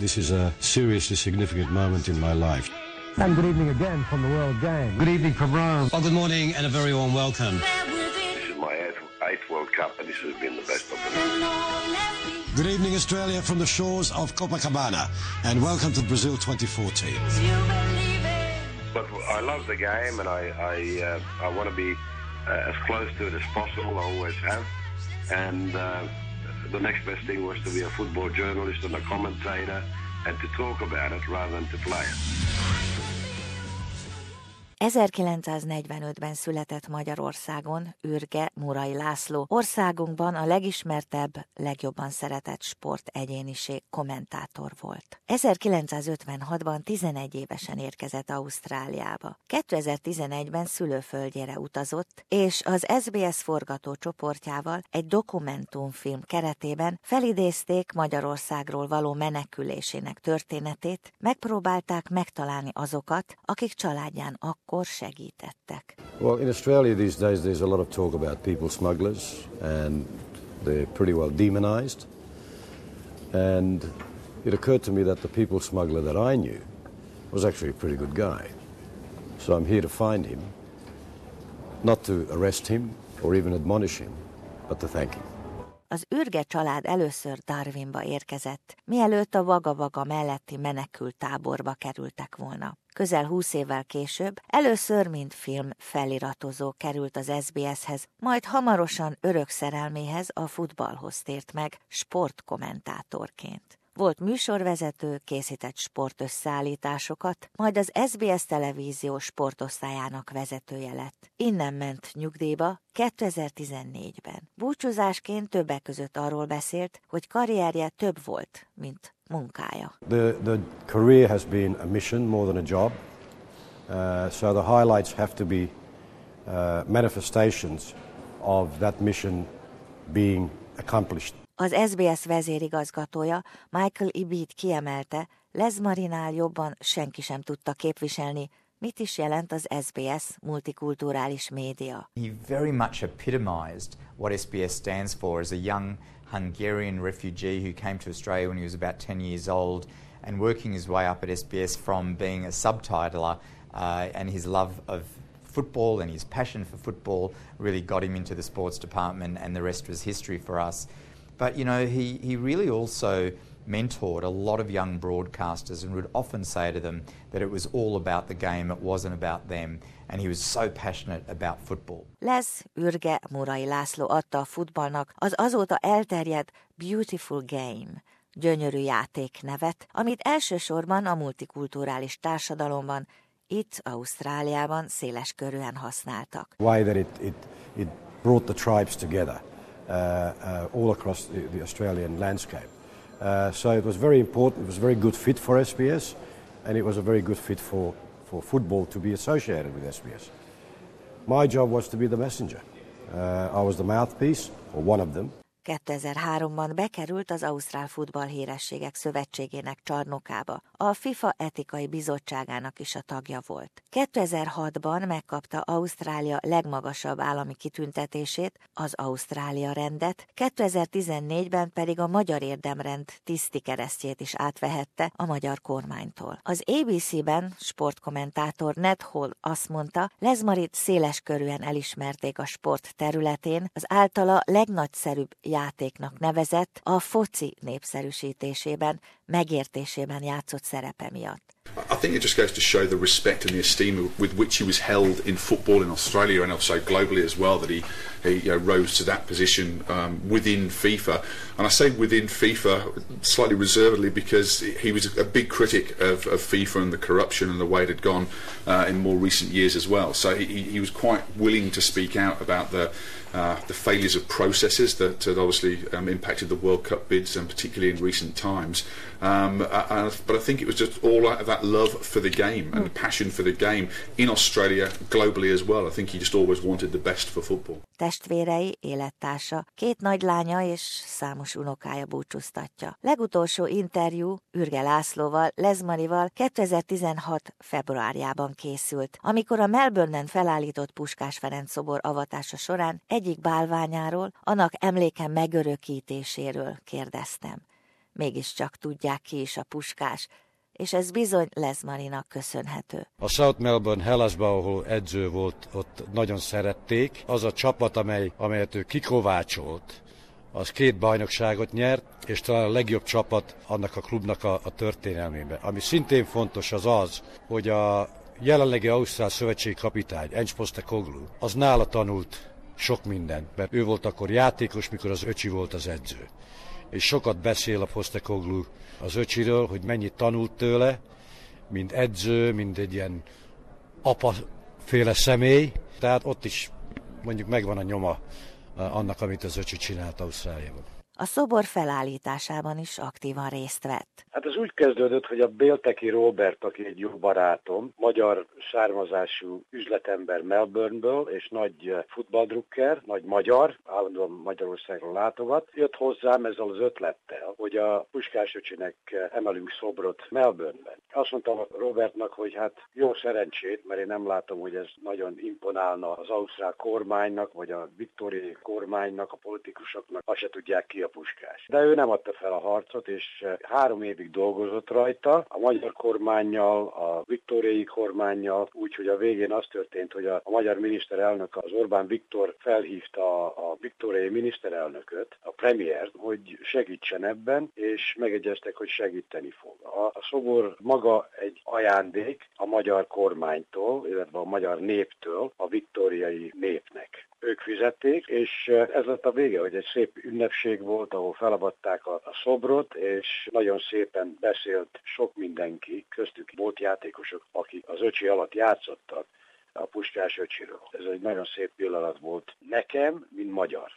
This is a seriously significant moment in my life. And good evening again from the World Game. Good evening from Rome. Well, good morning and a very warm welcome. This is my eighth, eighth World Cup, and this has been the best of them. Good evening, Australia, from the shores of Copacabana, and welcome to Brazil 2014. But I love the game, and I I, uh, I want to be uh, as close to it as possible. I always have, and uh, the next best thing was to be a football journalist and a commentator, and to talk about it rather than to play it. 1945-ben született Magyarországon Ürge Murai László, országunkban a legismertebb, legjobban szeretett sportegyéniség kommentátor volt. 1956-ban 11 évesen érkezett Ausztráliába. 2011-ben szülőföldjére utazott, és az SBS forgató csoportjával egy dokumentumfilm keretében felidézték Magyarországról való menekülésének történetét, megpróbálták megtalálni azokat, akik családján akkor akkor segítettek. Well, in Australia these days there's a lot of talk about people smugglers and they're pretty well demonized. And it occurred to me that the people smuggler that I knew was actually a pretty good guy. So I'm here to find him, not to arrest him or even admonish him, but to thank him. Az űrge család először Darwinba érkezett, mielőtt a Vaga-Vaga melletti menekült táborba kerültek volna. Közel húsz évvel később először mint film feliratozó került az SBS-hez, majd hamarosan örök szerelméhez a futballhoz tért meg sportkommentátorként. Volt műsorvezető, készített sportösszállításokat, majd az SBS televízió sportosztályának vezetője lett. Innen ment nyugdíjba 2014-ben. Búcsúzásként többek között arról beszélt, hogy karrierje több volt, mint munkája. The, the career has been a mission more than a job. Uh, so the highlights have to be uh, manifestations of that mission being accomplished. Az SBS vezérigazgatója Michael Ibid kiemelte, Les Marinál jobban senki sem tudta képviselni, mit is jelent az SBS multikulturális média. He very much epitomized what SBS stands for as a young Hungarian refugee who came to Australia when he was about 10 years old and working his way up at SBS from being a subtitler uh, and his love of football and his passion for football really got him into the sports department and the rest was history for us. But you know, he, he really also mentored a lot of young broadcasters and would often say to them that it was all about the game, it wasn't about them, and he was so passionate about football. Les Ürge Murai László adta a futballnak az azóta elterjedt Beautiful Game, gyönyörű játék nevet, amit elsősorban a multikulturális társadalomban, itt Ausztráliában széles körűen használtak. Why that it, it, it brought the tribes together. Uh, uh, all across the, the Australian landscape. Uh, so it was very important, it was a very good fit for SBS, and it was a very good fit for, for football to be associated with SBS. My job was to be the messenger. I was the mouthpiece, or one of them. 2003-ban bekerült az Ausztrál Futball Hírességek Szövetségének csarnokába, a FIFA etikai bizottságának is a tagja volt. 2006-ban megkapta Ausztrália legmagasabb állami kitüntetését, az Ausztrália rendet, 2014-ben pedig a Magyar Érdemrend tiszti keresztjét is átvehette a magyar kormánytól. Az ABC-ben sportkommentátor Ned Hall azt mondta, Lezmarit széles körűen elismerték a sport területén, az általa legnagyszerűbb játéknak nevezett a foci népszerűsítésében, megértésében játszott szerepe miatt. I think it just goes to show the respect and the esteem with which he was held in football in Australia and also globally as well. That he, he you know, rose to that position um, within FIFA, and I say within FIFA slightly reservedly because he was a big critic of, of FIFA and the corruption and the way it had gone uh, in more recent years as well. So he, he was quite willing to speak out about the uh, the failures of processes that had obviously um, impacted the World Cup bids, and particularly in recent times. Um, uh, but I think it was just all out of that love for the game and passion for the game in Australia, globally as well. I think he just always wanted the best for football. Testvérei, élettársa, két nagy lánya és számos unokája búcsúztatja. Legutolsó interjú Ürge Lászlóval, Lezmarival 2016. februárjában készült, amikor a Melbourne-en felállított Puskás Ferenc szobor avatása során egyik bálványáról, annak emléke megörökítéséről kérdeztem. mégiscsak tudják ki is a puskás, és ez bizony Lezmarinak köszönhető. A South Melbourne Hellasba, ahol edző volt, ott nagyon szerették. Az a csapat, amely, amelyet ő kikovácsolt, az két bajnokságot nyert, és talán a legjobb csapat annak a klubnak a, a történelmében. Ami szintén fontos az az, hogy a jelenlegi Ausztrál szövetségi kapitány, Encs Koglu, az nála tanult sok mindent, mert ő volt akkor játékos, mikor az öcsi volt az edző. És sokat beszél a Postekoglu az öcsiről, hogy mennyit tanult tőle, mint edző, mint egy ilyen apa-féle személy. Tehát ott is mondjuk megvan a nyoma annak, amit az öcsi csinált Ausztráliában. A szobor felállításában is aktívan részt vett. Hát ez úgy kezdődött, hogy a Bélteki Robert, aki egy jó barátom, magyar származású üzletember Melbourneből, és nagy futballdrukker, nagy magyar, állandóan Magyarországról látogat, jött hozzám ezzel az ötlettel, hogy a Puskás öcsinek emelünk szobrot Melbourneben. Azt mondtam Robertnak, hogy hát jó szerencsét, mert én nem látom, hogy ez nagyon imponálna az ausztrál kormánynak, vagy a viktóriai kormánynak, a politikusoknak, azt se tudják ki a puskás. De ő nem adta fel a harcot, és három év évig dolgozott rajta, a magyar kormányjal, a viktóriai kormányjal, úgyhogy a végén az történt, hogy a, a magyar miniszterelnök, az Orbán Viktor felhívta a, a viktóriai miniszterelnököt, a premier, hogy segítsen ebben, és megegyeztek, hogy segíteni fog. A, a szobor maga egy ajándék a magyar kormánytól, illetve a magyar néptől, a viktóriai népnek ők fizették, és ez lett a vége, hogy egy szép ünnepség volt, ahol felavatták a, a szobrot, és nagyon szépen beszélt sok mindenki, köztük volt játékosok, akik az öcsi alatt játszottak, a Puskás öcsiről. Ez egy nagyon szép pillanat volt nekem, mint magyar.